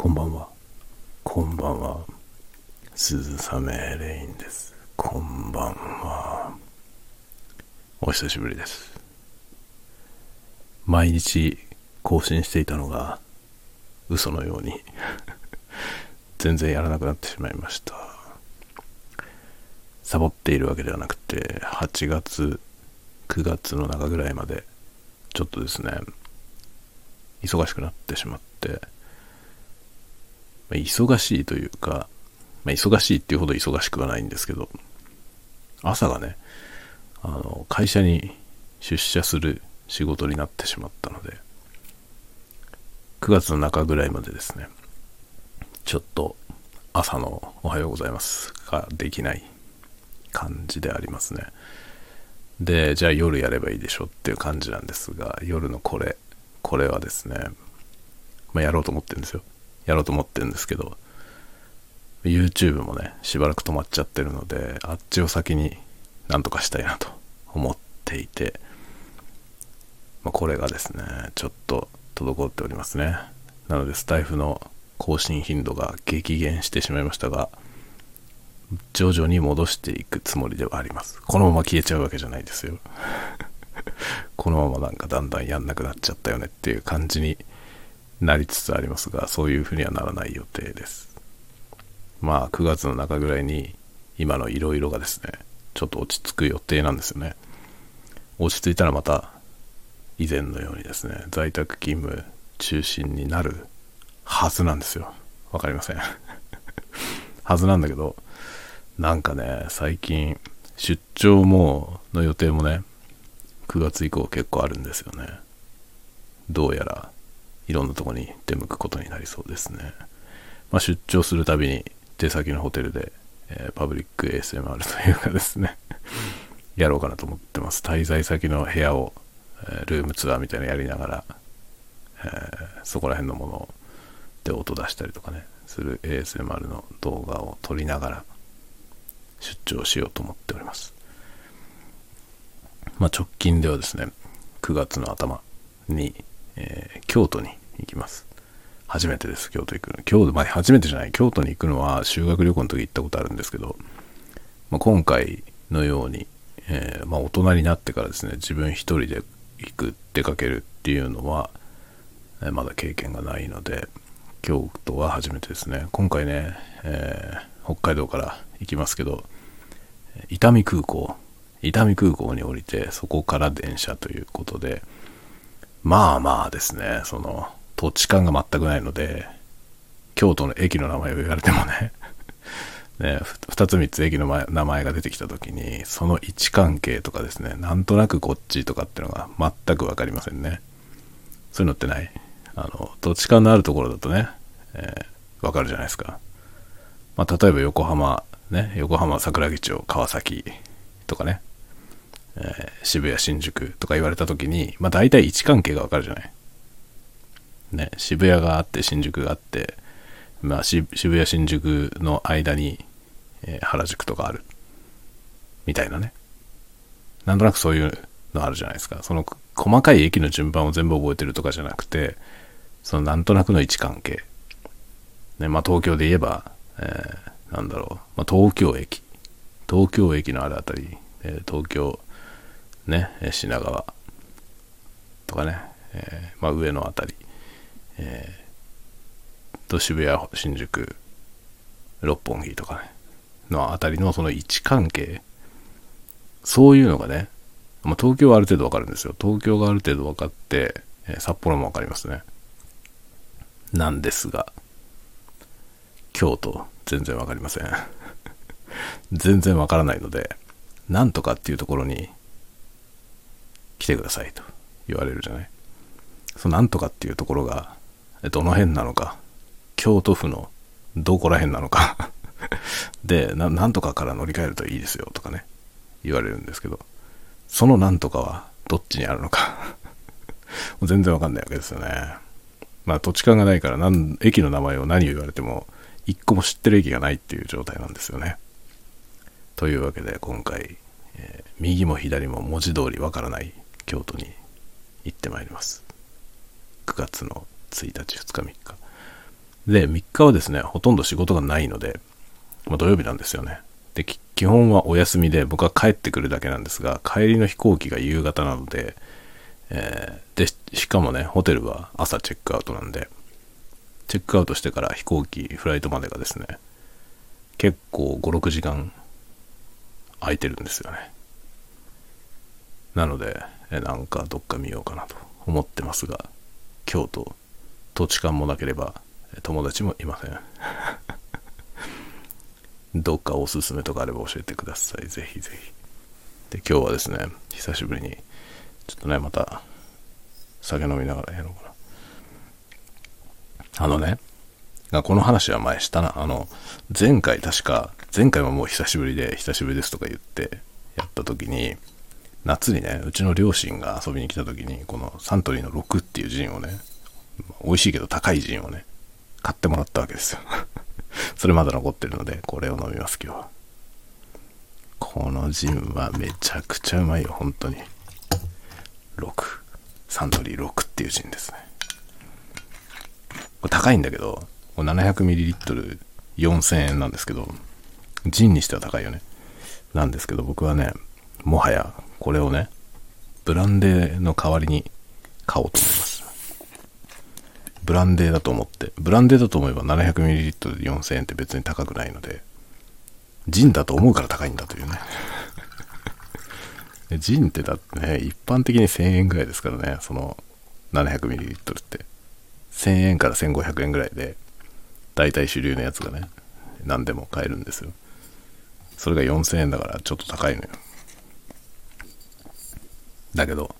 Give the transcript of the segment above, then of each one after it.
こんばんは。こんばんは。鈴雨レインです。こんばんは。お久しぶりです。毎日更新していたのが嘘のように 全然やらなくなってしまいました。サボっているわけではなくて、8月、9月の中ぐらいまで、ちょっとですね、忙しくなってしまって、忙しいというか、まあ、忙しいっていうほど忙しくはないんですけど、朝がね、あの、会社に出社する仕事になってしまったので、9月の中ぐらいまでですね、ちょっと朝のおはようございますができない感じでありますね。で、じゃあ夜やればいいでしょっていう感じなんですが、夜のこれ、これはですね、まあ、やろうと思ってるんですよ。やろうと思ってるんですけど、YouTube もね、しばらく止まっちゃってるので、あっちを先になんとかしたいなと思っていて、まあ、これがですね、ちょっと滞っておりますね。なので、スタイフの更新頻度が激減してしまいましたが、徐々に戻していくつもりではあります。このまま消えちゃうわけじゃないですよ。このままなんかだんだんやんなくなっちゃったよねっていう感じになりつつありますが、そういうふうにはならない予定です。まあ、9月の中ぐらいに今のいろいろがですね、ちょっと落ち着く予定なんですよね。落ち着いたらまた以前のようにですね、在宅勤務中心になるはずなんですよ。わかりません。はずなんだけど、なんかね、最近出張もの予定もね、9月以降結構あるんですよね。どうやらいろんなとこに出向くことになりそうですね。まあ、出張するたびに出先のホテルで、えーパブリック ASMR というかですね、やろうかなと思ってます。滞在先の部屋を、えールームツアーみたいなのやりながら、えーそこら辺のもので音出したりとかね、する ASMR の動画を撮りながら出張しようと思っております。まあ、直近ではですね、9月の頭に、えー京都に行きます。初めてです、京都行くの。京都、まあ、初めてじゃない。京都に行くのは修学旅行の時行ったことあるんですけど、まあ、今回のように、えーまあ、大人になってからですね、自分一人で行く、出かけるっていうのは、えーまだ経験がないので、京都は初めてですね。今回ね、えー北海道から行きますけど、伊丹空港、伊丹空港に降りて、そこから電車ということで、まあまあですね、その、土地感が全くないので、京都の駅の名前を言われてもね、ね、ふ二つ三つ駅の名前が出てきた時に、その位置関係とかですね、なんとなくこっちとかっていうのが全くわかりませんね。そういうのってない。あの、土地感のあるところだとね、えーわかるじゃないですか。まあ、例えば横浜、ね、横浜桜木町、川崎とかね、えー渋谷、新宿とか言われた時に、まあ大体位置関係がわかるじゃない。ね、渋谷があって新宿があって、まあ、し渋谷新宿の間に、えー原宿とかある。みたいなね。なんとなくそういうのあるじゃないですか。その細かい駅の順番を全部覚えてるとかじゃなくてそのなんとなくの位置関係、ねまあ、東京で言えば、えーなんだろう、まあ、東京駅。東京駅のあるあたり、えー東京ね品川とかね、えーまあ、上のあたり。えーと渋谷、新宿、六本木とかね、のあたりのその位置関係、そういうのがね、まあ、東京はある程度わかるんですよ。東京がある程度分かって、えー札幌もわかりますね。なんですが、京都、全然わかりません。全然わからないので、なんとかっていうところに来てくださいと言われるじゃない。そのなんとかっていうところが、どの辺なのか、京都府のどこら辺なのか でな、なんとかから乗り換えるといいですよとかね、言われるんですけど、そのなんとかはどっちにあるのか全然わかんないわけですよね。まあ土地勘がないからなん駅の名前を何を言われても一個も知ってる駅がないっていう状態なんですよね。というわけで今回、えー右も左も文字通りわからない京都に行ってまいります。9月の1日2日3日で、3日はですね、ほとんど仕事がないので、まあ、土曜日なんですよね。で、基本はお休みで、僕は帰ってくるだけなんですが、帰りの飛行機が夕方なので、えー、で、しかもね、ホテルは朝チェックアウトなんで、チェックアウトしてから飛行機、フライトまでがですね、結構5、6時間空いてるんですよね。なので、えなんかどっか見ようかなと思ってますが、京都、土地勘もなければ友達もいません。どっかおすすめとかあれば教えてください。ぜひぜひ。で、今日はですね、久しぶりに、ちょっとね、また、酒飲みながらやろうかな。あのね、この話は前したな。あの、前回確か、前回ももう久しぶりで、久しぶりですとか言ってやった時に、夏にね、うちの両親が遊びに来た時に、このサントリーの6っていうジンをね、美味しいけど高いジンをね、買ってもらったわけですよ。それまだ残ってるので、これを飲みます今日は。このジンはめちゃくちゃうまいよ、本当に。6。サントリー6っていうジンですね。これ高いんだけど、700ml4000 円なんですけど、ジンにしては高いよね。なんですけど、僕はね、もはやこれをね、ブランデーの代わりに買おうと思います。ブランデーだと思って、ブランデーだと思えば 700ml で4000円って別に高くないので、ジンだと思うから高いんだというね。ジンってだってね、一般的に1000円ぐらいですからね、その 700ml って。1000円から1500円ぐらいで、大体主流のやつがね、何でも買えるんですよ。それが4000円だからちょっと高いのよ。だけど、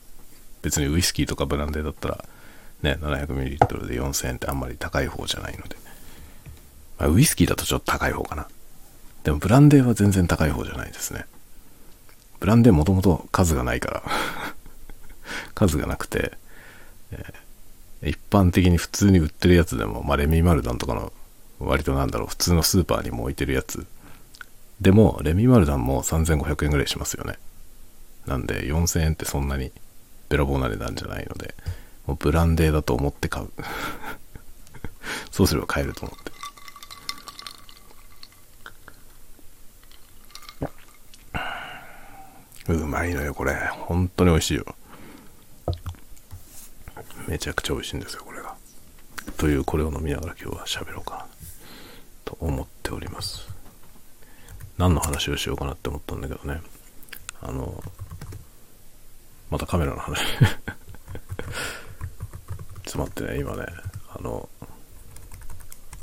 別にウイスキーとかブランデーだったら、ね、700ml で4000円ってあんまり高い方じゃないので。まあ、ウイスキーだとちょっと高い方かな。でもブランデーは全然高い方じゃないですね。ブランデーもともと数がないから 数がなくて、えー、一般的に普通に売ってるやつでも、まあ、レミマルダンとかの割となんだろう、普通のスーパーにも置いてるやつ。でも、レミマルダンも3500円ぐらいしますよね。なんで、4000円ってそんなにべらぼうな値段じゃないので、もうブランデーだと思って買う。そうすれば買えると思って。うまいのよ、これ。本当に美味しいよ。めちゃくちゃ美味しいんですよ、これが。という、これを飲みながら今日は喋ろうか。と思っております。何の話をしようかなって思ったんだけどね。あの、またカメラの話まってね、今ね、あの、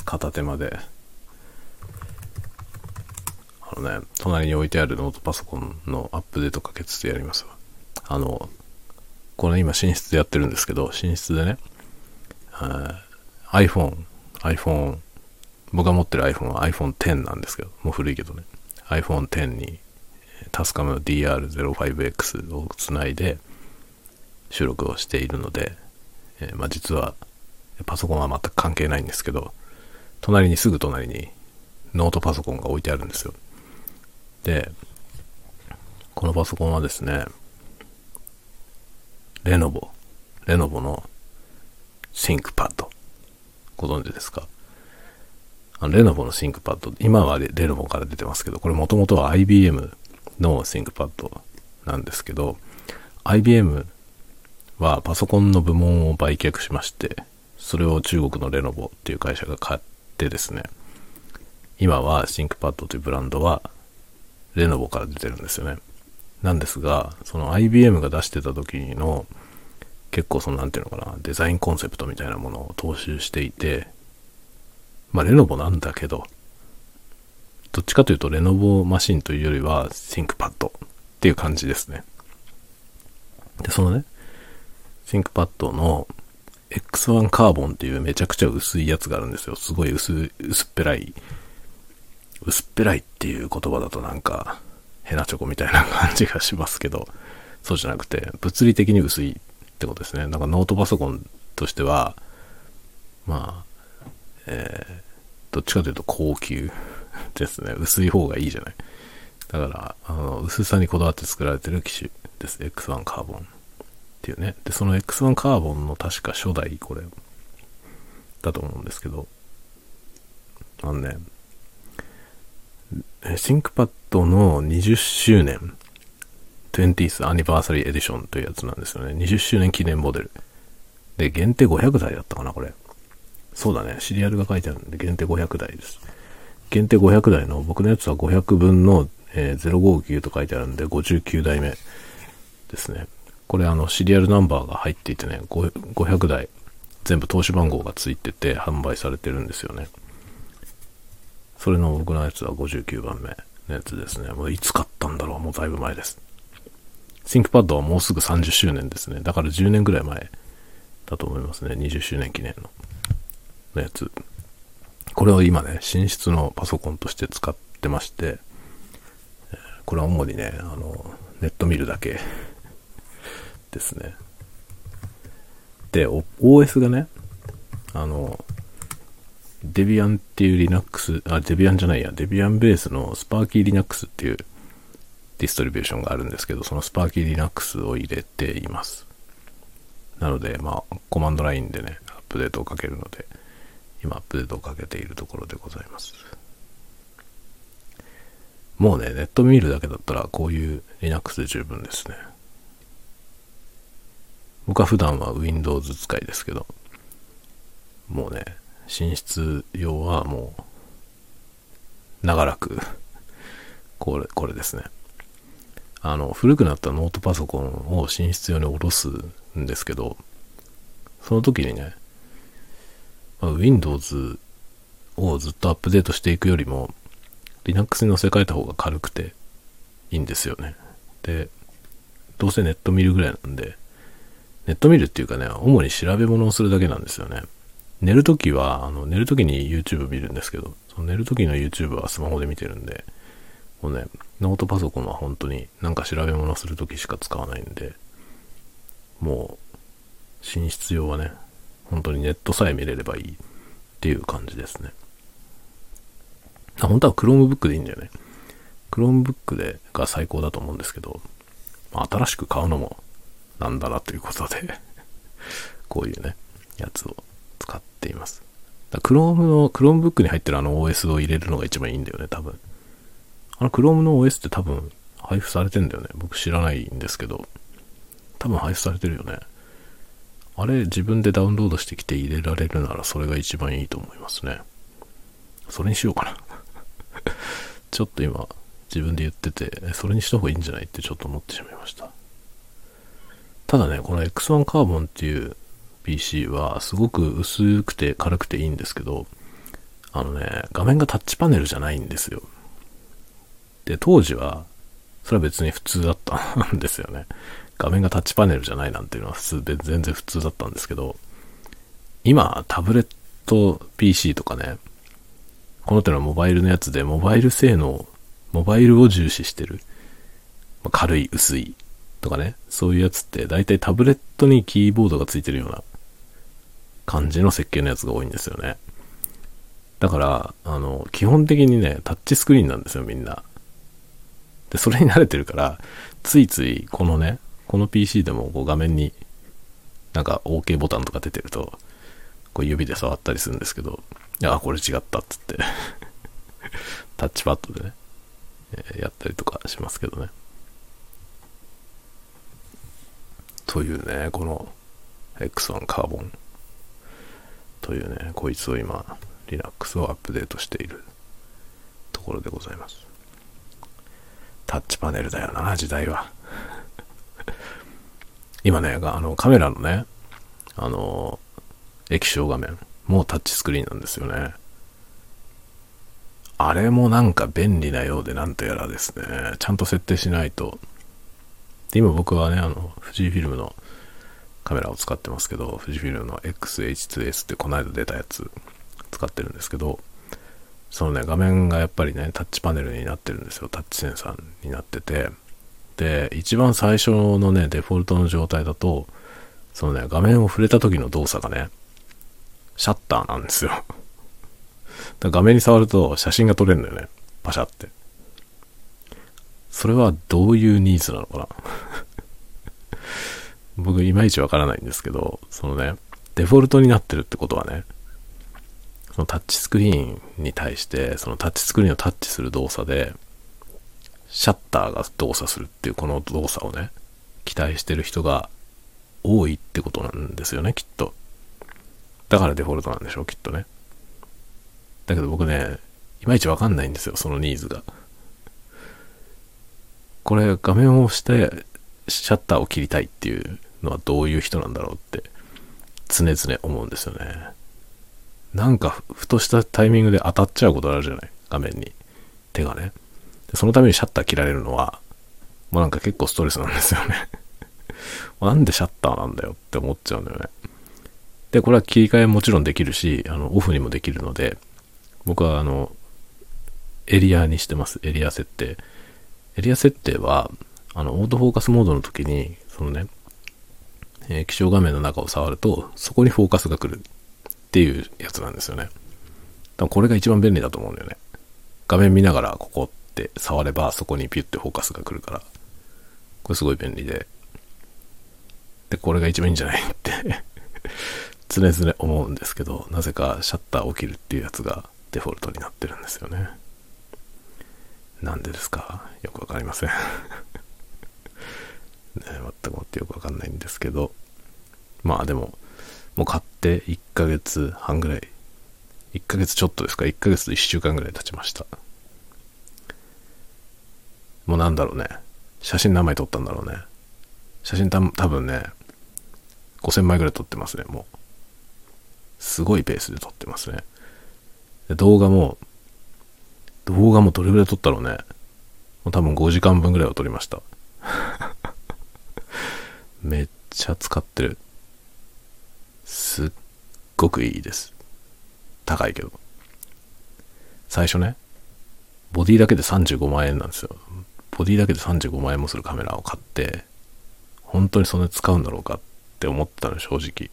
片手まで、あのね、隣に置いてあるノートパソコンのアップデートかけつつやりますわ。あの、これ今寝室でやってるんですけど、寝室でね、iPhone、iPhone、僕が持ってる iPhone は iPhone X なんですけど、もう古いけどね、iPhone X にタスカムの DR05X をつないで収録をしているので、えー、まあ、実はパソコンは全く関係ないんですけど、隣にすぐ隣にノートパソコンが置いてあるんですよ。で、このパソコンはですね、レノボ、レノボのシンクパッド、ご存知ですか？あのレノボの ThinkPad、今はレノボから出てますけど、これもともとは IBM のシンクパッドなんですけど、IBM はパソコンの部門を売却しまして、それを中国のレノボっていう会社が買ってですね、今は ThinkPad というブランドはレノボから出てるんですよね。なんですが、その IBM が出してた時の結構そのなんていうのかな、デザインコンセプトみたいなものを踏襲していて、まあレノボなんだけど、どっちかというとレノボマシンというよりは ThinkPad っていう感じですね。で、そのね、シンクパッドの X1 カーボンっていうめちゃくちゃ薄いやつがあるんですよ。すごい薄、薄っぺらい。薄っぺらいっていう言葉だとなんか、ヘナチョコみたいな感じがしますけど、そうじゃなくて、物理的に薄いってことですね。なんかノートパソコンとしては、まあ、えー、どっちかというと高級ですね。薄い方がいいじゃない。だから、あの、薄さにこだわって作られてる機種です。X1 カーボン。っていうね。で、その X1 カーボンの確か初代これだと思うんですけど、あのね、ThinkPad の20周年 20th Anniversary Edition というやつなんですよね。20周年記念モデル。で、限定500台だったかな、これ。そうだね。シリアルが書いてあるんで、限定500台です。限定500台の、僕のやつは500分の、えー、059と書いてあるんで、59台目ですね。これあの、シリアルナンバーが入っていてね、500台、全部投資番号がついてて販売されてるんですよね。それの僕のやつは59番目のやつですね。もういつ買ったんだろうもうだいぶ前です。ThinkPad はもうすぐ30周年ですね。だから10年ぐらい前だと思いますね。20周年記念ののやつ。これを今ね、寝室のパソコンとして使ってまして、これは主にね、あの、ネット見るだけですね。で、OS がね、あの、デビアンっていう Linux、あ、デビアンじゃないや、デビアンベースのスパーキー Linux っていうディストリビューションがあるんですけど、そのスパーキー Linux を入れています。なので、まあ、コマンドラインでね、アップデートをかけるので、今アップデートをかけているところでございます。もうね、ネット見るだけだったら、こういう Linux で十分ですね。僕は普段は Windows 使いですけど、もうね、寝室用はもう、長らくこれ、これですね。あの、古くなったノートパソコンを寝室用に下ろすんですけど、その時にね、まあ、Windows をずっとアップデートしていくよりも、Linux に載せ替えた方が軽くていいんですよね。で、どうせネット見るぐらいなんで、ネット見るっていうかね、主に調べ物をするだけなんですよね。寝るときは、あの、寝るときに YouTube 見るんですけど、その寝るときの YouTube はスマホで見てるんで、もうね、ノートパソコンは本当になんか調べ物するときしか使わないんで、もう、寝室用はね、本当にネットさえ見れればいいっていう感じですね。本当は Chromebook でいいんだよね。Chromebook でが最高だと思うんですけど、まあ、新しく買うのもなんだなということで こういうね、やつを使っています。Chrome の、Chromebook に入ってるあの OS を入れるのが一番いいんだよね、多分。あの Chrome の OS って多分配布されてんだよね。僕知らないんですけど。多分配布されてるよね。あれ自分でダウンロードしてきて入れられるならそれが一番いいと思いますね。それにしようかな ちょっと今自分で言ってて、それにした方がいいんじゃないってちょっと思ってしまいました。ただね、この X1 カーボンっていう PC はすごく薄くて軽くていいんですけど、あのね、画面がタッチパネルじゃないんですよ。で、当時は、それは別に普通だったんですよね。画面がタッチパネルじゃないなんていうのは普通で全然普通だったんですけど、今、タブレット PC とかね、この手のモバイルのやつで、モバイル性能、モバイルを重視してる。軽い、薄いとかね、そういうやつって大体タブレットにキーボードがついてるような感じの設計のやつが多いんですよね。だから、あの、基本的にね、タッチスクリーンなんですよ、みんな。で、それに慣れてるから、ついついこのね、この PC でもこう画面になんか OK ボタンとか出てると、こう指で触ったりするんですけど、いや、これ違ったっつってタッチパッドでね、えー、やったりとかしますけどね。というね、この X1 カーボンというね、こいつを今、Linux をアップデートしているところでございます。タッチパネルだよな、時代は。今ね、あの、カメラのね、あの、液晶画面、もうタッチスクリーンなんですよね。あれもなんか便利なようでなんとやらですね、ちゃんと設定しないと。で、今僕はね、あの、富士フィルムのカメラを使ってますけど、富士フィルムの XH2S ってこの間出たやつ使ってるんですけど、そのね、画面がやっぱりね、タッチパネルになってるんですよ。タッチセンサーになってて。で、一番最初のね、デフォルトの状態だと、そのね、画面を触れた時の動作がね、シャッターなんですよ。だ画面に触ると写真が撮れるんだよね。パシャって。それはどういうニーズなのかな？僕いまいちわからないんですけど、そのね、デフォルトになってるってことはね、そのタッチスクリーンに対して、そのタッチスクリーンをタッチする動作で、シャッターが動作するっていうこの動作をね、期待してる人が多いってことなんですよね、きっと。だからデフォルトなんでしょう、きっとね。だけど僕ね、いまいちわかんないんですよ、そのニーズが。これ画面を押してシャッターを切りたいっていうのはどういう人なんだろうって常々思うんですよね。なんかふとしたタイミングで当たっちゃうことあるじゃない？画面に。手がね。そのためにシャッター切られるのは、もうなんか結構ストレスなんですよね。なんでシャッターなんだよって思っちゃうんだよね。で、これは切り替えもちろんできるし、あの、オフにもできるので、僕はあの、エリアにしてます。エリア設定。エリア設定は、あの、オートフォーカスモードの時に、そのね、えー気象画面の中を触ると、そこにフォーカスが来るっていうやつなんですよね。多分これが一番便利だと思うんだよね。画面見ながらここって触れば、そこにピュッてフォーカスが来るから。これすごい便利で。で、これが一番いいんじゃないって 常々思うんですけど、なぜかシャッターを切るっていうやつがデフォルトになってるんですよね。なんでですか？よくわかりません。ね、全くもってよくわかんないんですけど、まあでも、もう買って1ヶ月半ぐらい、1ヶ月ちょっとですか ?1 ヶ月と1週間ぐらい経ちました。もうなんだろうね。写真何枚撮ったんだろうね。写真た多分ね、5000枚ぐらい撮ってますね、もう。すごいペースで撮ってますね。動画も、動画もどれぐらい撮ったろうね。もう多分5時間分ぐらいは撮りました。めっちゃ使ってる。すっごくいいです。高いけど。最初ね、ボディだけで35万円なんですよ。ボディだけで35万円もするカメラを買って、本当にそんなに使うんだろうかって思ってたの正直。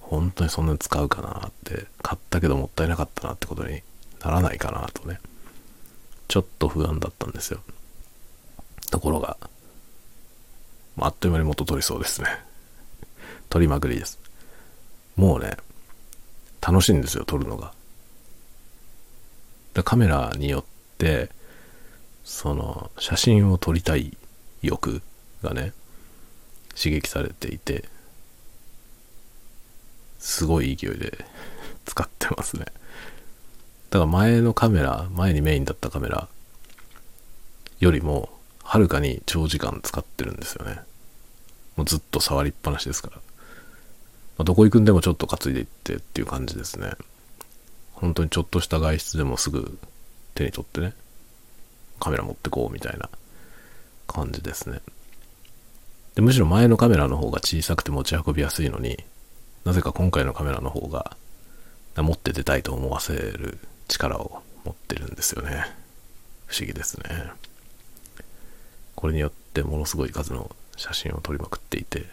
本当にそんなに使うかなって、買ったけどもったいなかったなってことにならないかなとね。ちょっと不安だったんですよ。ところが、あっという間に元取りそうですね。取りまくりです。もうね、楽しいんですよ、撮るのが。カメラによって、その、写真を撮りたい欲がね、刺激されていて、すごい勢いで使ってますね。だから前のカメラ、前にメインだったカメラよりも、はるかに長時間使ってるんですよね。もうずっと触りっぱなしですから。まあ、どこ行くんでもちょっと担いでいってっていう感じですね。本当にちょっとした外出でもすぐ手に取ってね、カメラ持ってこうみたいな感じですね。でむしろ前のカメラの方が小さくて持ち運びやすいのになぜか今回のカメラの方が持って出たいと思わせる力を持ってるんですよね。不思議ですね。これによってものすごい数の写真を撮りまくっていて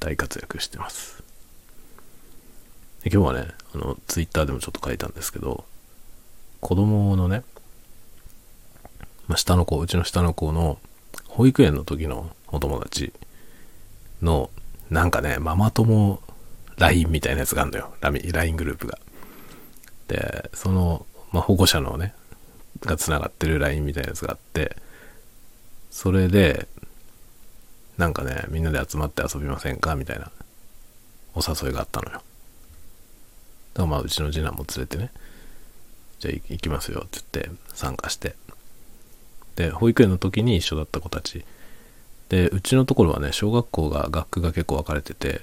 大活躍してます。で今日はね、あの、ツイッターでもちょっと書いたんですけど、子供のね、まあ、下の子、うちの下の子の保育園の時のお友達の、なんかね、ママ友 LINE みたいなやつがあるんだよ。LINE グループが。で、その、まあ、保護者のね、が繋がってる LINE みたいなやつがあって、それで、なんかね、みんなで集まって遊びませんかみたいなお誘いがあったのよ。だからまあ、うちの次男も連れてね、じゃあ行きますよって言って参加して。で、保育園の時に一緒だった子たち。で、うちのところはね、小学校が学区が結構分かれてて、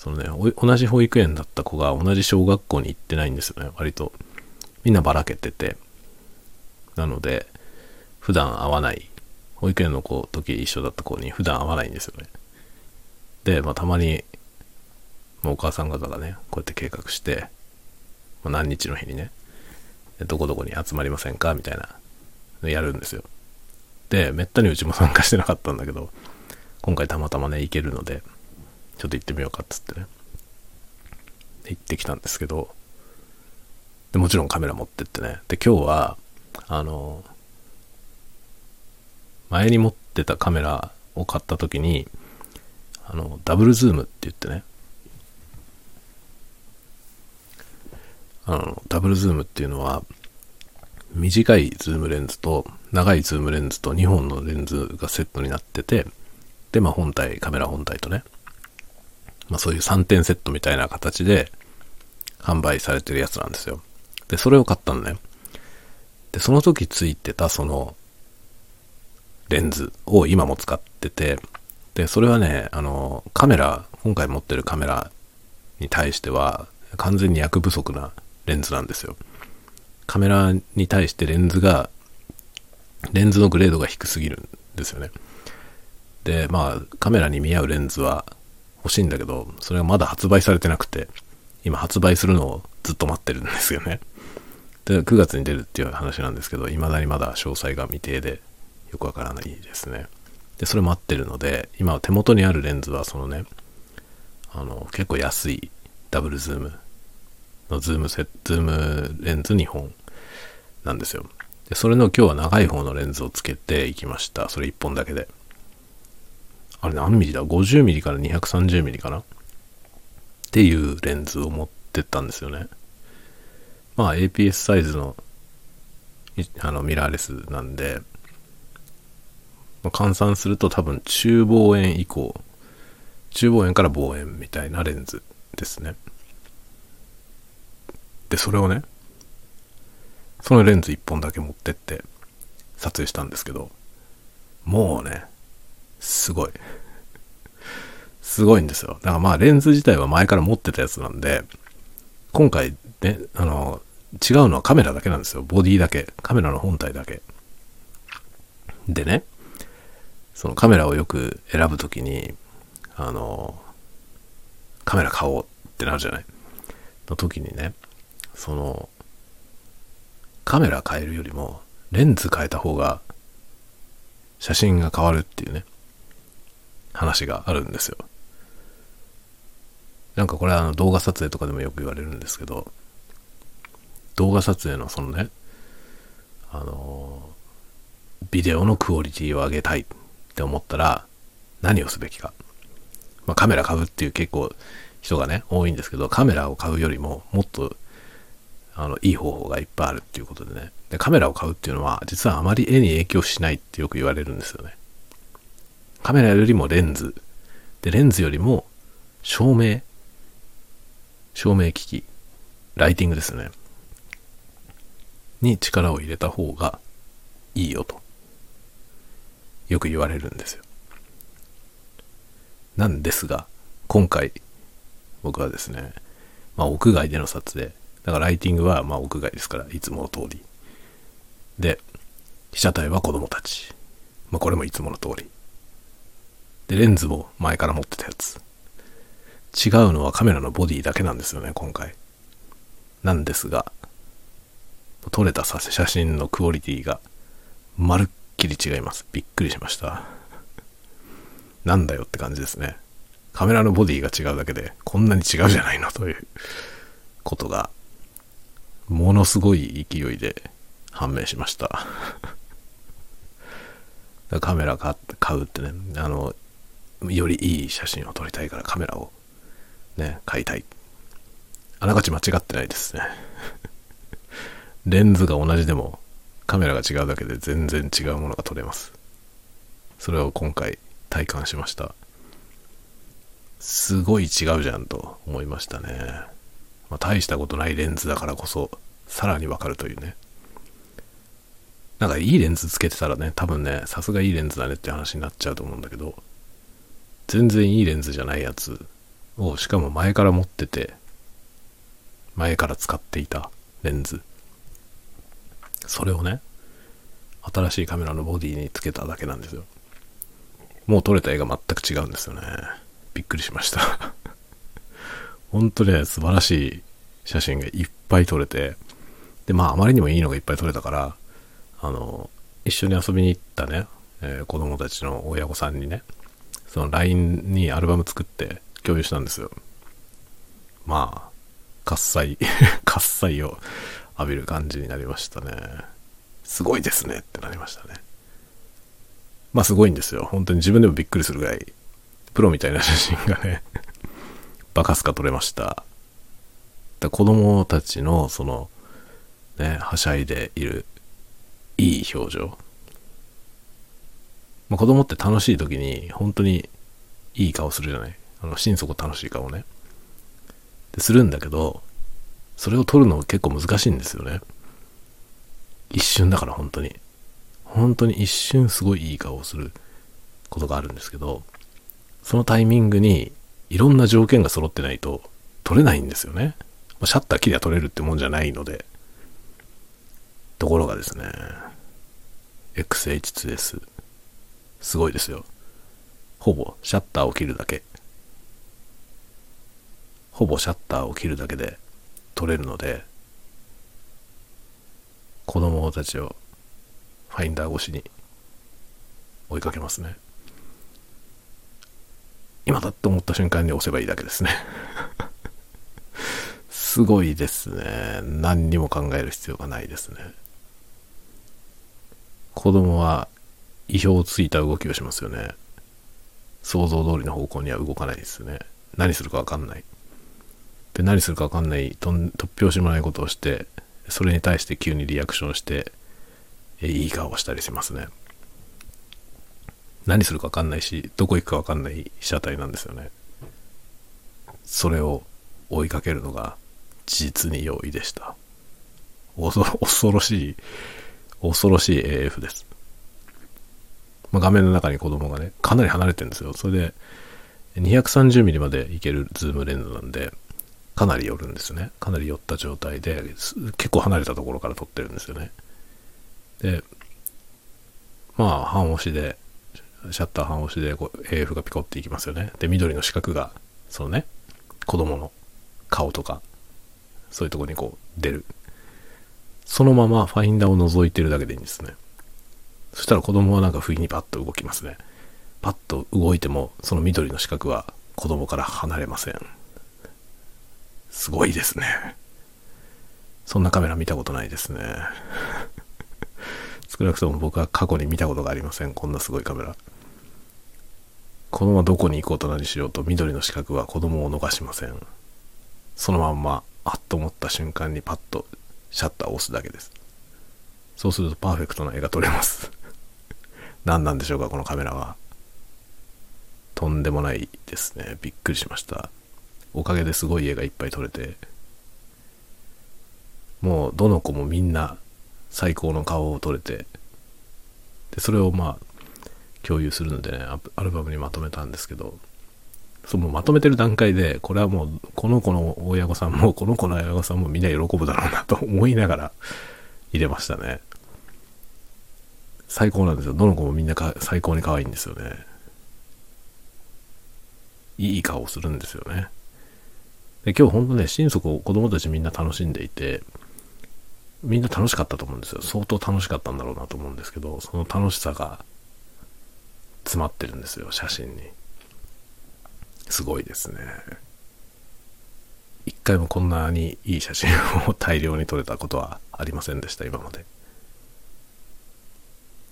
そのね、同じ保育園だった子が同じ小学校に行ってないんですよね、割と。みんなばらけてて。なので、普段会わない、保育園の子、時一緒だった子に普段会わないんですよね。で、まあたまに、まあ、お母さん方がね、こうやって計画して、まあ、何日の日にね、どこどこに集まりませんか？みたいなのやるんですよ。で、めったにうちも参加してなかったんだけど、今回たまたまね、行けるので、ちょっと行ってみようかっつってね。行ってきたんですけど、で、もちろんカメラ持ってってね。で、今日は、あの、前に持ってたカメラを買った時に、あの、ダブルズームって言ってね、あの、ダブルズームっていうのは、短いズームレンズと長いズームレンズと2本のレンズがセットになってて、で、まあ本体、カメラ本体とね、まあそういう3点セットみたいな形で販売されてるやつなんですよ。で、それを買ったのね。で、その時ついてたそのレンズを今も使ってて、で、それはね、あの、カメラ、今回持ってるカメラに対しては完全に役不足なレンズなんですよ。カメラに対してレンズが、レンズのグレードが低すぎるんですよね。で、まあ、カメラに見合うレンズは欲しいんだけど、それがまだ発売されてなくて、今発売するのをずっと待ってるんですよね。で、9月に出るっていう話なんですけど、未だにまだ詳細が未定で、よくわからないですね。で、それ待ってるので、今手元にあるレンズはそのね、あの、結構安いダブルズームのズームセット、ズームレンズ2本なんですよ。で、それの今日は長い方のレンズをつけていきました。それ1本だけで。あれ何ミリだ ?50 ミリから230ミリかなっていうレンズを持ってったんですよね。まあ APS サイズのあのミラーレスなんで、まあ、換算すると多分中望遠以降、中望遠から望遠みたいなレンズですね。で、それをね、そのレンズ1本だけ持ってって撮影したんですけど、もうね、すごい。すごいんですよ。だからまあレンズ自体は前から持ってたやつなんで、今回ね、あの、違うのはカメラだけなんですよ。ボディだけ。カメラの本体だけ。でね、そのカメラをよく選ぶときに、あの、カメラ買おうってなるじゃないの時にね、その、カメラ変えるよりも、レンズ変えた方が、写真が変わるっていうね、話があるんですよ。なんかこれはあの動画撮影とかでもよく言われるんですけど、動画撮影のそのね、あの、ビデオのクオリティを上げたいって思ったら、何をすべきか。まあ、カメラ買うっていう結構人がね、多いんですけど、カメラを買うよりももっとあのいい方法がいっぱいあるっていうことでねで。カメラを買うっていうのは、実はあまり絵に影響しないってよく言われるんですよね。カメラよりもレンズ。で、レンズよりも照明。照明機器。ライティングですね。に力を入れた方がいいよと。よく言われるんですよ。なんですが、今回、僕はですね、まあ、屋外での撮影。だからライティングはまあ屋外ですから、いつもの通り。で、被写体は子供たち。まあこれもいつもの通り。で、レンズも前から持ってたやつ。違うのはカメラのボディだけなんですよね、今回。なんですが、撮れた写真のクオリティがまるっきり違います。びっくりしました。なんだよって感じですね。カメラのボディが違うだけでこんなに違うじゃないのということがものすごい勢いで判明しました カメラ買うってねあのよりいい写真を撮りたいからカメラをね買いたい。あながち間違ってないですね。レンズが同じでもカメラが違うだけで全然違うものが撮れます。それを今回体感しました。すごい違うじゃんと思いましたね。まあ、大したことないレンズだからこそ、さらにわかるというね。なんかいいレンズつけてたらね、多分ね、さすがいいレンズだねって話になっちゃうと思うんだけど、全然いいレンズじゃないやつを、しかも前から持ってて、前から使っていたレンズ。それをね、新しいカメラのボディにつけただけなんですよ。もう撮れた絵が全く違うんですよね。びっくりしました 本当ね、素晴らしい写真がいっぱい撮れて、で、まあ、あまりにもいいのがいっぱい撮れたから、あの、一緒に遊びに行ったね、えー、子供たちの親御さんにね、その LINE にアルバム作って共有したんですよ。まあ、喝采 喝采を浴びる感じになりましたね。すごいですねってなりましたね。まあすごいんですよ。本当に自分でもびっくりするぐらいプロみたいな写真がね バカすか撮れました。だ子供たちのそのねはしゃいでいるいい表情、まあ、子供って楽しい時に本当にいい顔するじゃない？あの心底楽しい顔ねでするんだけどそれを撮るの結構難しいんですよね一瞬だから本当に本当に一瞬すごいいい顔をすることがあるんですけどそのタイミングにいろんな条件が揃ってないと撮れないんですよね。シャッター切りゃ撮れるってもんじゃないので。ところがですね、XH2S、すごいですよ。ほぼシャッターを切るだけ。ほぼシャッターを切るだけで撮れるので、子供たちをファインダー越しに追いかけますね。今だと思った瞬間に押せばいいだけですね すごいですね。何にも考える必要がないですね。子供は意表をついた動きをしますよね。想像通りの方向には動かないですよね。何するかわかんない。で、何するかわかんないと突拍子もないことをして、それに対して急にリアクションして、えいい顔をしたりしますね。何するか分かんないしどこ行くか分かんない被写体なんですよねそれを追いかけるのが実に容易でした恐ろしい恐ろしい AF です、まあ、画面の中に子供がねかなり離れてるんですよそれで 230mm までいけるズームレンズなんでかなり寄るんですよねかなり寄った状態で結構離れたところから撮ってるんですよねでまあ半押しでシャッター半押しでこう AF がピコっていきますよね。で、緑の四角が、そのね、子供の顔とか、そういうとこにこう出る。そのままファインダーを覗いてるだけでいいんですね。そしたら子供はなんか不意にパッと動きますね。パッと動いても、その緑の四角は子供から離れません。すごいですね。そんなカメラ見たことないですね。少なくとも僕は過去に見たことがありません。こんなすごいカメラ。子供はどこに行こうと何しようと緑の四角は子供を逃しません。そのまんま、あっと思った瞬間にパッとシャッターを押すだけです。そうするとパーフェクトな絵が撮れます。何なんでしょうか、このカメラは。とんでもないですね。びっくりしました。おかげですごい絵がいっぱい撮れて、もうどの子もみんな最高の顔を撮れて、で、それをまあ、共有するのでね、アルバムにまとめたんですけど、そのまとめてる段階で、これはもう、この子の親御さんも、この子の親御さんもみんな喜ぶだろうなと思いながら入れましたね。最高なんですよ。どの子もみんなか最高に可愛いんですよね。いい顔するんですよね。で今日ほんとね、心底子供たちみんな楽しんでいて、みんな楽しかったと思うんですよ。相当楽しかったんだろうなと思うんですけど、その楽しさが詰まってるんですよ、写真に。すごいですね。一回もこんなにいい写真を大量に撮れたことはありませんでした、今まで。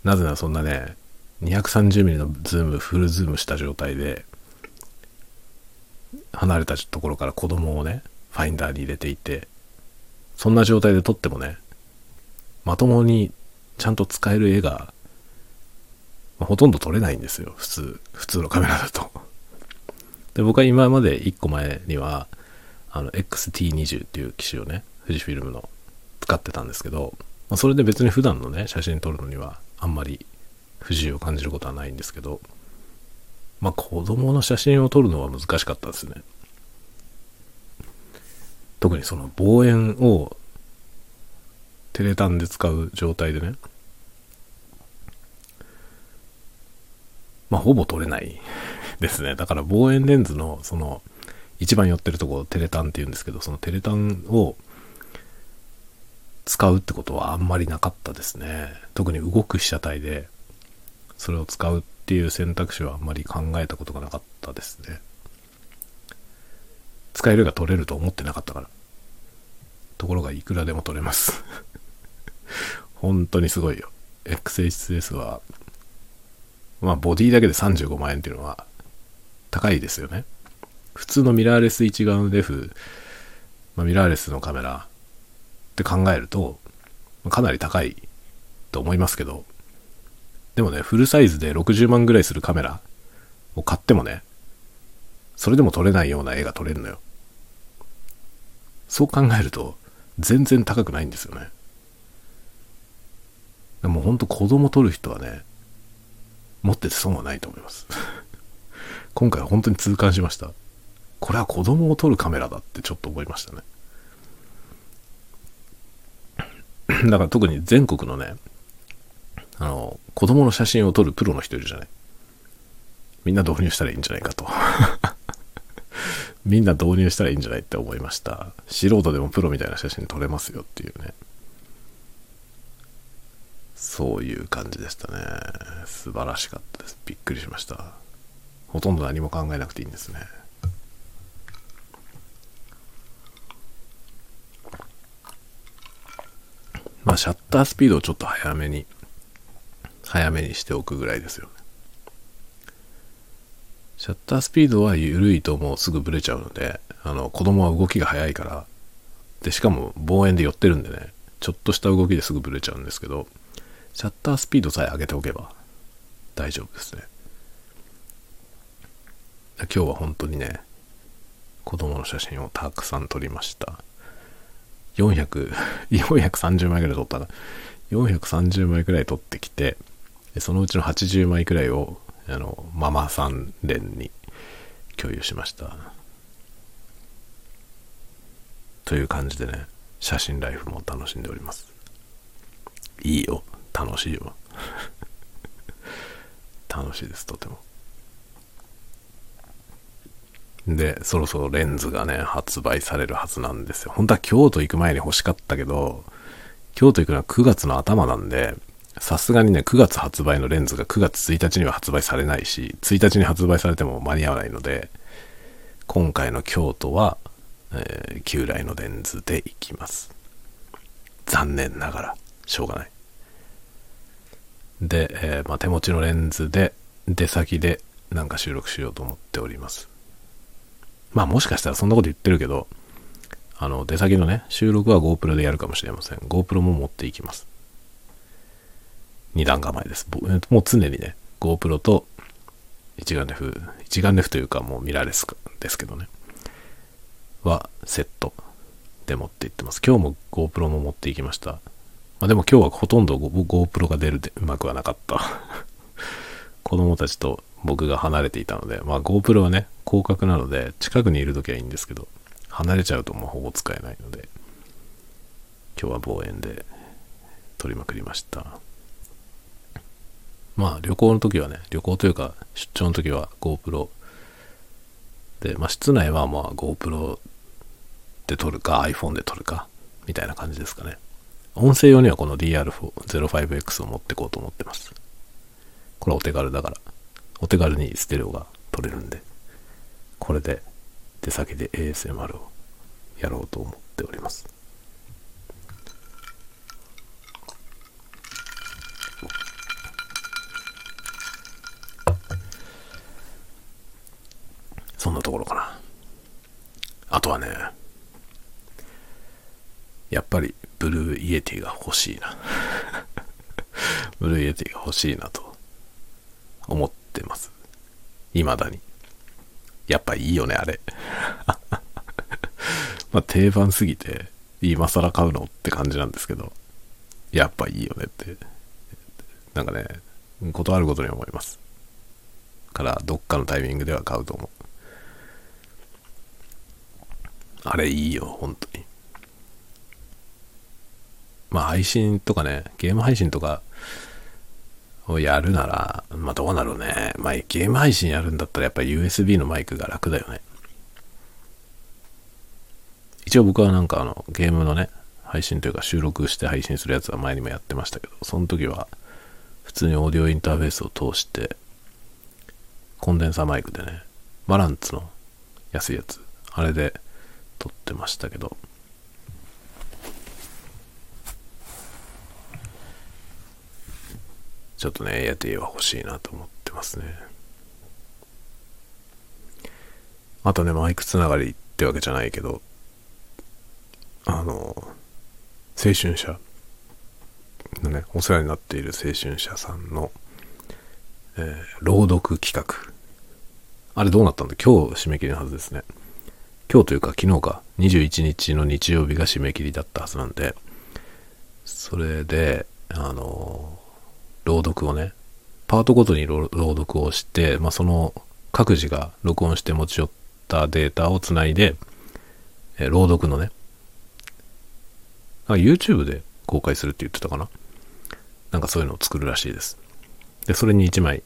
なぜならそんなね、230mm のズーム、フルズームした状態で、離れたところから子供をね、ファインダーに入れていて、そんな状態で撮ってもね、まともにちゃんと使える絵が、まあ、ほとんど撮れないんですよ。普通、普通のカメラだと。で、僕は今まで1個前には、あの、XT20 っていう機種をね、富士フィルムの使ってたんですけど、まあ、それで別に普段のね、写真撮るのにはあんまり不自由を感じることはないんですけど、まあ子供の写真を撮るのは難しかったですね。特にその望遠をテレタンで使う状態でね、まあほぼ撮れないですね。だから望遠レンズのその一番寄ってるとこテレタンって言うんですけど、そのテレタンを使うってことはあんまりなかったですね。特に動く被写体でそれを使うっていう選択肢はあんまり考えたことがなかったですね。使えるが取れると思ってなかったから。ところがいくらでも取れます 本当にすごいよ。XHS は、まあボディだけで35万円っていうのは高いですよね。普通のミラーレス一眼レフ、まあ、ミラーレスのカメラって考えると、かなり高いと思いますけど、でもね、フルサイズで60万ぐらいするカメラを買ってもね、それでも撮れないような絵が撮れるのよ。そう考えると、全然高くないんですよね。でも本当子供撮る人はね、持ってて損はないと思います。今回は本当に痛感しました。これは子供を撮るカメラだってちょっと思いましたね。だから特に全国のね、あの、子供の写真を撮るプロの人いるじゃない。みんな導入したらいいんじゃないかと。みんな導入したらいいんじゃないって思いました。素人でもプロみたいな写真撮れますよっていうね。そういう感じでしたね。素晴らしかったです。びっくりしました。ほとんど何も考えなくていいんですね。まあ、シャッタースピードをちょっと早めに、早めにしておくぐらいですよね。シャッタースピードは緩いともうすぐブレちゃうので、あの、子供は動きが速いから、で、しかも望遠で寄ってるんでね、ちょっとした動きですぐブレちゃうんですけど、シャッタースピードさえ上げておけば大丈夫ですね。今日は本当にね、子供の写真をたくさん撮りました。400、430枚ぐらい撮ったな。430枚くらい撮ってきて、そのうちの80枚くらいをあの、ママさん連に共有しました。という感じでね、写真ライフも楽しんでおります。いいよ。楽しいよ。楽しいです、とても。で、そろそろレンズがね、発売されるはずなんですよ。本当は京都行く前に欲しかったけど、京都行くのは9月の頭なんで、さすがにね、9月発売のレンズが9月1日には発売されないし、1日に発売されても間に合わないので、今回の京都は、えー、旧来のレンズで行きます。残念ながら、しょうがない。で、えー、まあ、手持ちのレンズで、出先でなんか収録しようと思っております。まあもしかしたらそんなこと言ってるけど、あの、出先のね、収録は GoPro でやるかもしれません。GoPro も持っていきます。二段構えです。もう常にね、GoPro と一眼レフ、一眼レフというかもうミラーレスですけどね、はセットで持って行ってます。今日も GoPro も持っていきました。まあでも今日はほとんど GoPro が出るでうまくはなかった。子供たちと僕が離れていたので、まあ GoPro はね、広角なので近くにいる時はいいんですけど、離れちゃうともうほぼ使えないので、今日は望遠で撮りまくりました。まあ旅行の時はね、旅行というか出張の時は GoPro で、まあ室内はまあ GoPro で撮るか iPhone で撮るかみたいな感じですかね。音声用にはこの DR05X を持ってこうと思ってます。これお手軽だから、お手軽にステレオが撮れるんで、これで出先で ASMR をやろうと思っております。そんなところかな。あとはね、やっぱり Blue Yeti が欲しいな。Blue Yeti が欲しいなと思ってます。未だに。やっぱいいよね、あれ。まあ定番すぎて、今更買うのって感じなんですけど、やっぱいいよねって、なんかね、ことあるごとに思います。から、どっかのタイミングでは買うと思う。あれいいよ、本当に。まあ配信とかね、ゲーム配信とかをやるなら、まあどうなるうね。まあゲーム配信やるんだったらやっぱり USB のマイクが楽だよね。一応僕はなんかあのゲームのね、配信というか収録して配信するやつは前にもやってましたけど、その時は普通にオーディオインターフェースを通して、コンデンサーマイクでね、バランツの安いやつ、あれで撮ってましたけど、ちょっとね、エアティは欲しいなと思ってますね。あとね、マイクつながりってわけじゃないけど、あの、青春社のね、お世話になっている青春社さんの、えー、朗読企画。あれどうなったんだ？今日締め切りのはずですね。今日というか昨日か、21日の日曜日が締め切りだったはずなんで、それで、あの、朗読をね、パートごとに朗読をして、まあ、その各自が録音して持ち寄ったデータをつないで、え朗読のね、YouTube で公開するって言ってたかな？なんかそういうのを作るらしいです。で、それに1枚、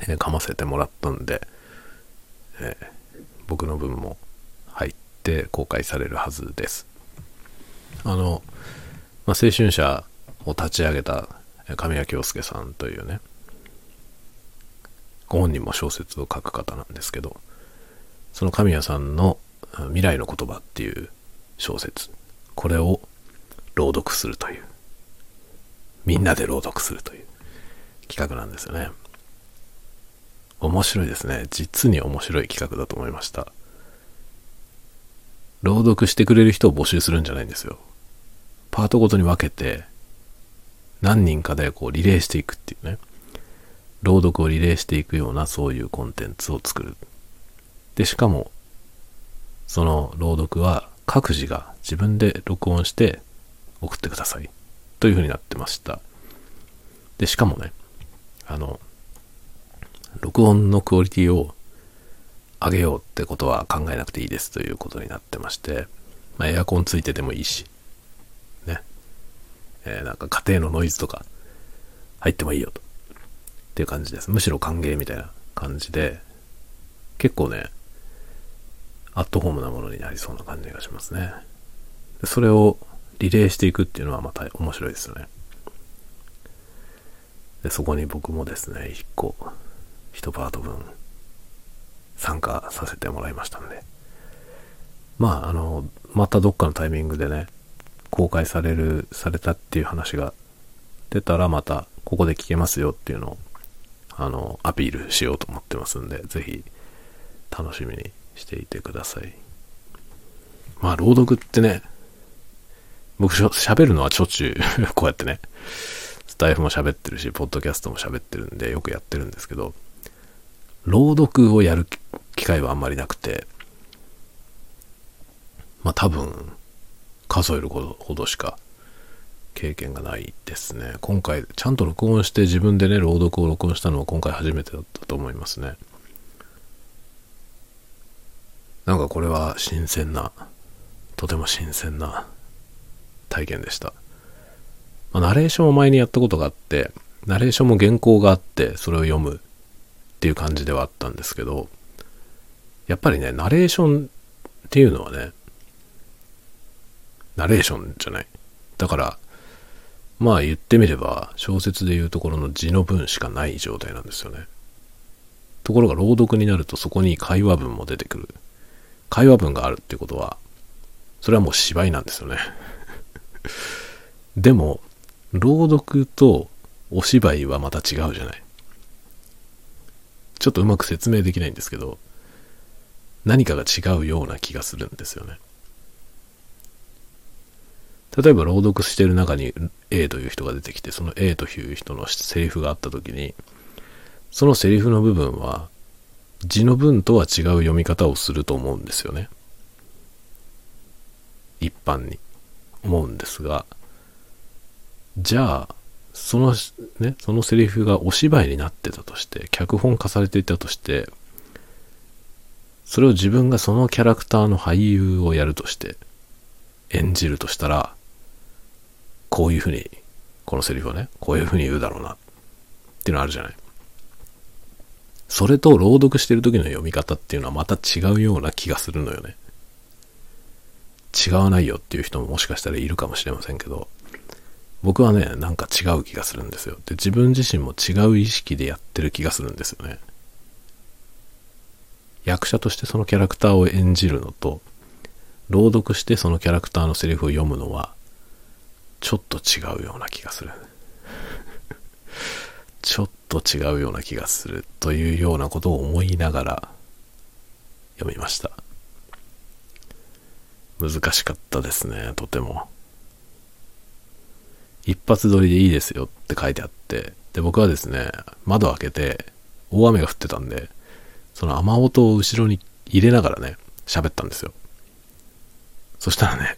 えー、かませてもらったんで、えー、僕の分も入って公開されるはずです。あの、まあ、青春社を立ち上げた神谷京介さんというね、ご本人も小説を書く方なんですけど、その神谷さんの未来の言葉っていう小説、これを朗読するという、みんなで朗読するという企画なんですよね。面白いですね。実に面白い企画だと思いました。朗読してくれる人を募集するんじゃないんですよ。パートごとに分けて、何人かでこうリレーしていくっていうね。朗読をリレーしていくようなそういうコンテンツを作る。で、しかも、その朗読は各自が自分で録音して送ってください。というふうになってました。で、しかもね、あの、録音のクオリティを上げようってことは考えなくていいですということになってまして、まあ、エアコンついててもいいし、えー、なんか家庭のノイズとか入ってもいいよと。っていう感じです。むしろ歓迎みたいな感じで、結構ね、アットホームなものになりそうな感じがしますね。それをリレーしていくっていうのはまた面白いですよね。で、そこに僕もですね、1個、1パート分参加させてもらいましたんで。まあ、あの、またどっかのタイミングでね、公開される、されたっていう話が出たらまたここで聞けますよっていうのをあの、アピールしようと思ってますんで、ぜひ楽しみにしていてください。まあ、朗読ってね、僕喋るのはしょっちゅう こうやってね、スタイフも喋ってるし、ポッドキャストも喋ってるんで、よくやってるんですけど、朗読をやる機会はあんまりなくて、まあ多分、数えるほどしか経験がないですね。今回、ちゃんと録音して自分でね、朗読を録音したのは今回初めてだったと思いますね。なんかこれは新鮮な、とても新鮮な体験でした。まあ、ナレーションを前にやったことがあって、ナレーションも原稿があって、それを読むっていう感じではあったんですけど、やっぱりね、ナレーションっていうのはね、ナレーションじゃない。だから、まあ言ってみれば小説でいうところの字の文しかない状態なんですよね。ところが朗読になるとそこに会話文も出てくる。会話文があるってことは、それはもう芝居なんですよね。でも、朗読とお芝居はまた違うじゃない。ちょっとうまく説明できないんですけど、何かが違うような気がするんですよね。例えば朗読してる中に A という人が出てきて、その A という人のセリフがあった時に、そのセリフの部分は字の文とは違う読み方をすると思うんですよね。一般に思うんですが、じゃあ、そのね、そのセリフがお芝居になってたとして、脚本化されていたとして、それを自分がそのキャラクターの俳優をやるとして、演じるとしたら、こういうふうに、このセリフをね、こういうふうに言うだろうな、っていうのあるじゃない。それと朗読してる時の読み方っていうのはまた違うような気がするのよね。違わないよっていう人ももしかしたらいるかもしれませんけど、僕はね、なんか違う気がするんですよ。で、自分自身も違う意識でやってる気がするんですよね。役者としてそのキャラクターを演じるのと、朗読してそのキャラクターのセリフを読むのはちょっと違うような気がする。ちょっと違うような気がするというようなことを思いながら読みました。難しかったですね、とても。一発撮りでいいですよって書いてあって、で、僕はですね、窓開けて、大雨が降ってたんで、その雨音を後ろに入れながらね、喋ったんですよ。そしたらね、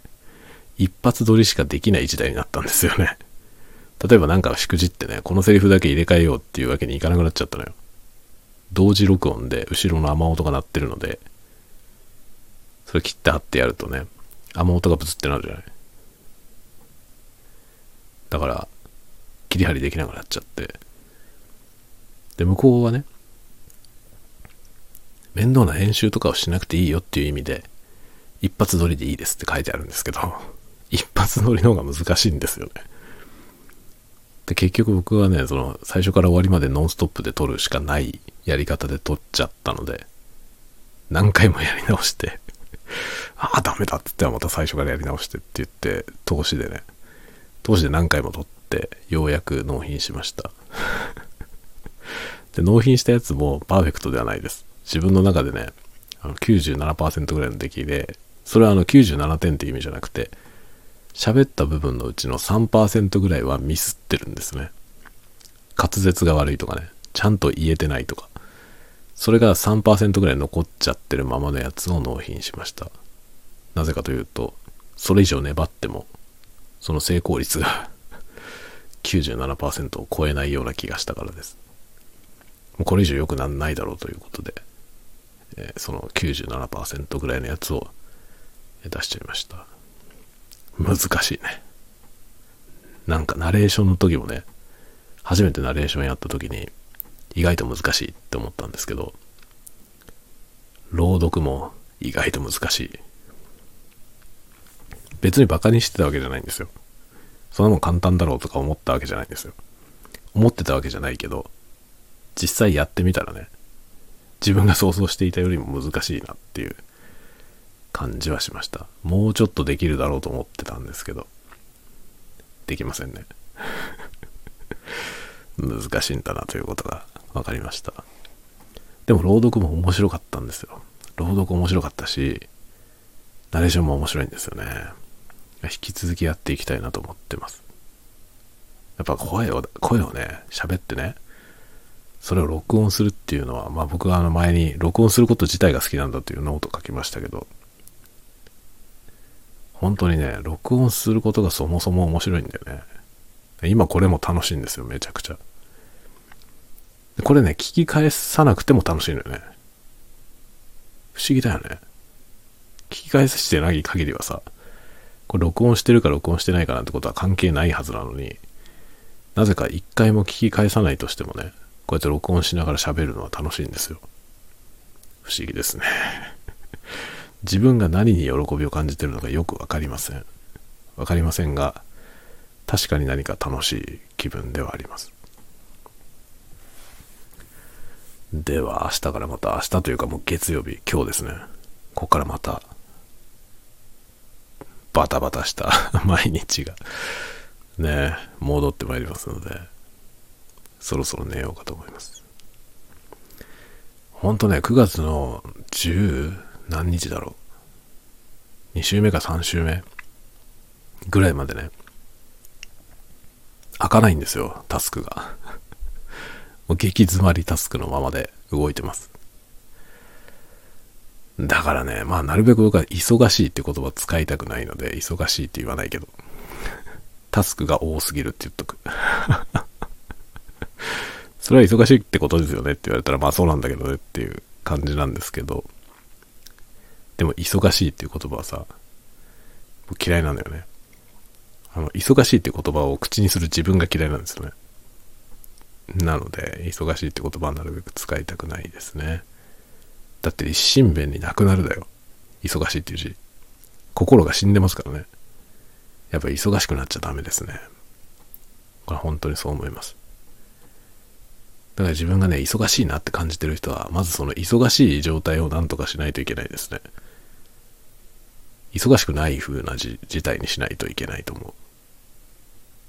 一発撮りしかできない時代になったんですよね。例えばなんかしくじってね、このセリフだけ入れ替えようっていうわけにいかなくなっちゃったのよ。同時録音で後ろの雨音が鳴ってるので、それ切って貼ってやるとね、雨音がブツってなるじゃない。だから、切り張りできなくなっちゃって。で、向こうはね、面倒な編集とかをしなくていいよっていう意味で、一発撮りでいいですって書いてあるんですけど、一発撮りの方が難しいんですよね。で、結局僕はね、その、最初から終わりまでノンストップで撮るしかないやり方で撮っちゃったので、何回もやり直して ああ、ダメだって言ってはまた最初からやり直してって言って、投資でね、投資で何回も撮って、ようやく納品しました で、納品したやつもパーフェクトではないです。自分の中でね、あの97%ぐらいの出来で、それはあの97点って意味じゃなくて、喋った部分のうちの3%ぐらいはミスってるんですね。滑舌が悪いとかね、ちゃんと言えてないとか。それが3%ぐらい残っちゃってるままのやつを納品しました。なぜかというと、それ以上粘っても、その成功率が 97%を超えないような気がしたからです。もうこれ以上良くなんないだろうということで、えー、その97%ぐらいのやつを出しちゃいました。難しいね。なんかナレーションの時もね、初めてナレーションやった時に意外と難しいって思ったんですけど、朗読も意外と難しい。別にバカにしてたわけじゃないんですよ。そんなもん簡単だろうとか思ったわけじゃないんですよ。思ってたわけじゃないけど、実際やってみたらね、自分が想像していたよりも難しいなっていう感じはしました。もうちょっとできるだろうと思ってたんですけど、できませんね。難しいんだなということが分かりました。でも朗読も面白かったんですよ。朗読面白かったし、ナレーションも面白いんですよね。引き続きやっていきたいなと思ってます。やっぱ声を、声をね、喋ってね、それを録音するっていうのは、まあ僕はあの前に録音すること自体が好きなんだというノート書きましたけど、本当にね、録音することがそもそも面白いんだよね。今これも楽しいんですよ、めちゃくちゃ。これね、聞き返さなくても楽しいのよね。不思議だよね。聞き返してない限りはさ、これ録音してるか録音してないかなんてことは関係ないはずなのに、なぜか一回も聞き返さないとしてもね、こうやって録音しながら喋るのは楽しいんですよ。不思議ですね。自分が何に喜びを感じてるのかよくわかりません。わかりませんが、確かに何か楽しい気分ではあります。では、明日からまた、明日というかもう月曜日、今日ですね。ここからまた、バタバタした 毎日が、ね、戻ってまいりますので、そろそろ寝ようかと思います。ほんとね、9月の10何日だろう？2週目か3週目ぐらいまでね、開かないんですよ、タスクが。もう激詰まりタスクのままで動いてます。だからね、まあなるべく僕は忙しいって言葉使いたくないので、忙しいって言わないけど、タスクが多すぎるって言っとく。それは忙しいってことですよねって言われたら、まあそうなんだけどねっていう感じなんですけど、でも忙しいっていう言葉はさ、嫌いなんだよね。あの、忙しいって言葉を口にする自分が嫌いなんですよね。なので、忙しいって言葉はなるべく使いたくないですね。だって一心弁になくなるだよ。忙しいっていう字。心が死んでますからね。やっぱ忙しくなっちゃダメですね。これ本当にそう思います。だから自分がね、忙しいなって感じてる人は、まずその忙しい状態をなんとかしないといけないですね。忙しくない風な事態にしないといけないと思う。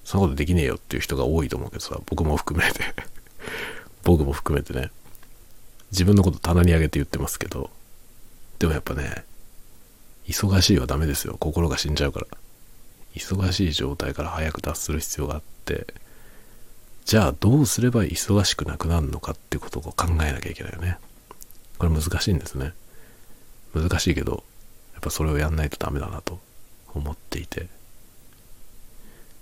そんなことできねえよっていう人が多いと思うけどさ、僕も含めて。僕も含めてね、自分のこと棚に上げて言ってますけど、でもやっぱね、忙しいはダメですよ。心が死んじゃうから。忙しい状態から早く脱する必要があって。じゃあどうすれば忙しくなくなるのかってことを考えなきゃいけないよね。これ難しいんですね。難しいけどっぱそれをやんないとダメだなと思っていて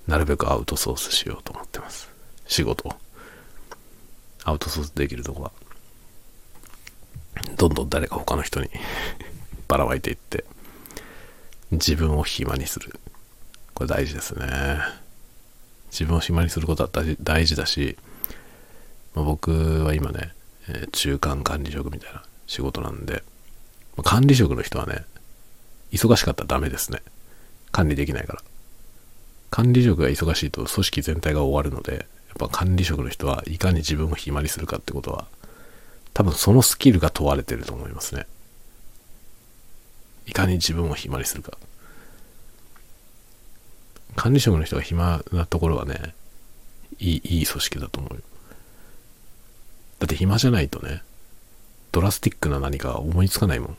なるべくアウトソースしようと思ってます。仕事を。アウトソースできるとこはどんどん誰か他の人に ばらまいていって自分を暇にする。これ大事ですね。自分を暇にすることは大事だし、まあ、僕は今ね、え、中間管理職みたいな仕事なんで、ま、管理職の人はね忙しかったらダメですね。管理できないから。管理職が忙しいと組織全体が終わるのでやっぱ管理職の人はいかに自分を暇にするかってことは多分そのスキルが問われてると思いますね。いかに自分を暇にするか。管理職の人が暇なところはねいいいい組織だと思うよ。だって暇じゃないとねドラスティックな何か思いつかないもん。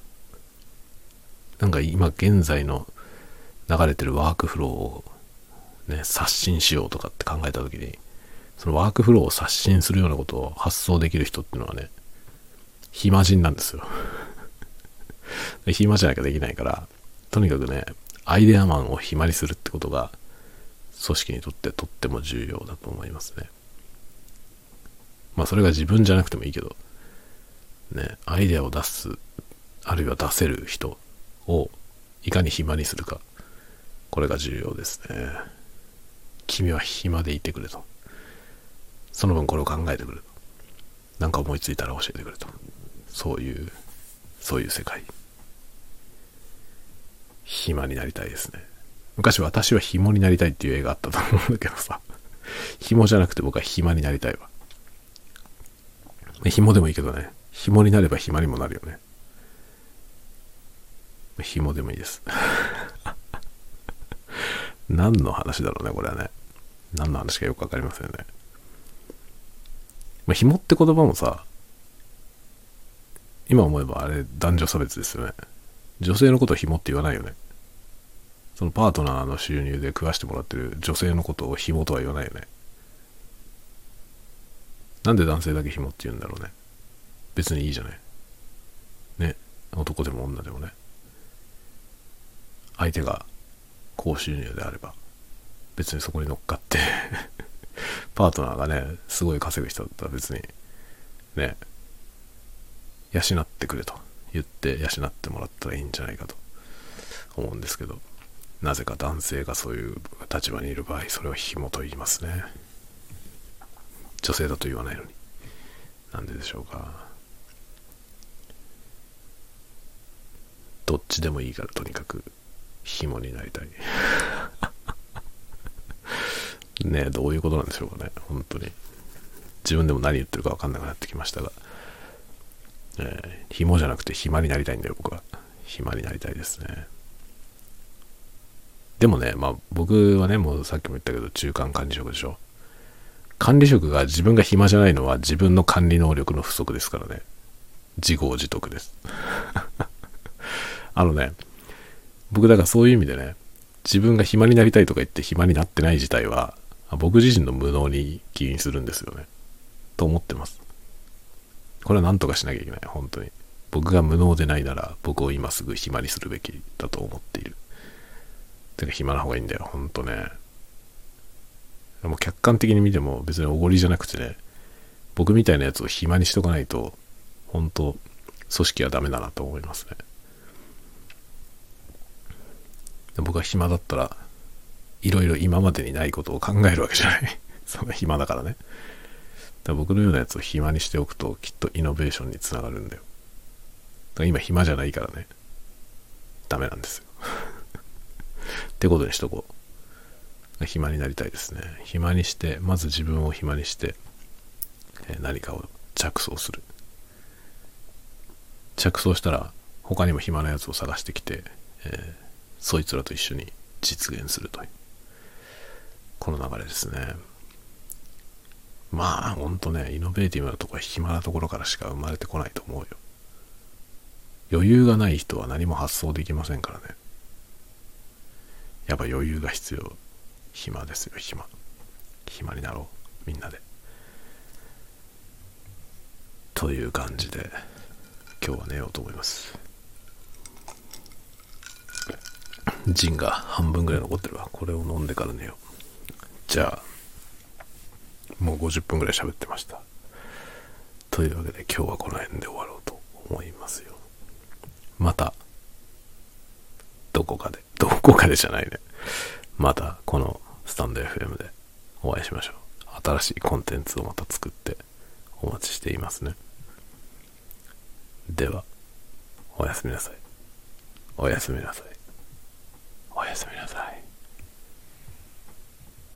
なんか今現在の流れてるワークフローをね、刷新しようとかって考えた時に、そのワークフローを刷新するようなことを発想できる人っていうのはね、暇人なんですよ。暇じゃなきゃできないから、とにかくね、アイデアマンを暇にするってことが、組織にとってとっても重要だと思いますね。まあそれが自分じゃなくてもいいけど、ね、アイデアを出す、あるいは出せる人をいかに暇にするか、これが重要ですね。君は暇でいてくれと。その分これを考えてくれと。何か思いついたら教えてくれと。そういう、そういう世界。暇になりたいですね。昔私は紐になりたいっていう映画あったと思うんだけどさ。紐じゃなくて僕は暇になりたいわ。紐でもいいけどね。紐になれば暇にもなるよね。紐でもいいです。何の話だろうね、これはね。何の話かよくわかりませんね。まあ、紐って言葉もさ、今思えばあれ男女差別ですよね。女性のことを紐って言わないよね。そのパートナーの収入で食わしてもらってる女性のことを紐とは言わないよね。なんで男性だけ紐って言うんだろうね。別にいいじゃない。ね。男でも女でもね。相手が高収入であれば、別にそこに乗っかって パートナーがね、すごい稼ぐ人だったら別に、ね、養ってくれと言って養ってもらったらいいんじゃないかと思うんですけど、なぜか男性がそういう立場にいる場合、それは紐と言いますね。女性だと言わないのに。なんででしょうか。どっちでもいいからとにかく紐になりたい。ねどういうことなんでしょうかね。本当に。自分でも何言ってるか分かんなくなってきましたが。えー、紐じゃなくて暇になりたいんだよ、僕は。暇になりたいですね。でもね、まあ僕はね、もうさっきも言ったけど、中間管理職でしょ。管理職が自分が暇じゃないのは自分の管理能力の不足ですからね。自業自得です。あのね、僕だからそういう意味でね、自分が暇になりたいとか言って暇になってない自体は、僕自身の無能に起因するんですよね。と思ってます。これは何とかしなきゃいけない。本当に。僕が無能でないなら、僕を今すぐ暇にするべきだと思っている。てか暇な方がいいんだよ。ほんとね。もう客観的に見ても別におごりじゃなくてね、僕みたいなやつを暇にしとかないと、本当組織はダメだなと思いますね。僕は暇だったら、いろいろ今までにないことを考えるわけじゃない。そんな暇だからね。だから僕のようなやつを暇にしておくと、きっとイノベーションにつながるんだよ。だから今暇じゃないからね。ダメなんですよ。ってことにしとこう。暇になりたいですね。暇にして、まず自分を暇にして、えー、何かを着想する。着想したら、他にも暇なやつを探してきて、えーそいつらと一緒に実現するという。この流れですね。まあほんとねイノベーティブなとこは暇なところからしか生まれてこないと思うよ。余裕がない人は何も発想できませんからね。やっぱ余裕が必要。暇ですよ暇。暇になろうみんなで。という感じで今日は寝ようと思います。ジンが半分ぐらい残ってるわ。これを飲んでから寝よう。じゃあもう50分ぐらい喋ってました。というわけで今日はこの辺で終わろうと思いますよ。またどこかで。どこかでじゃないね。またこのスタンド FM でお会いしましょう。新しいコンテンツをまた作ってお待ちしていますね。ではおやすみなさい。おやすみなさい。おやすみなさい。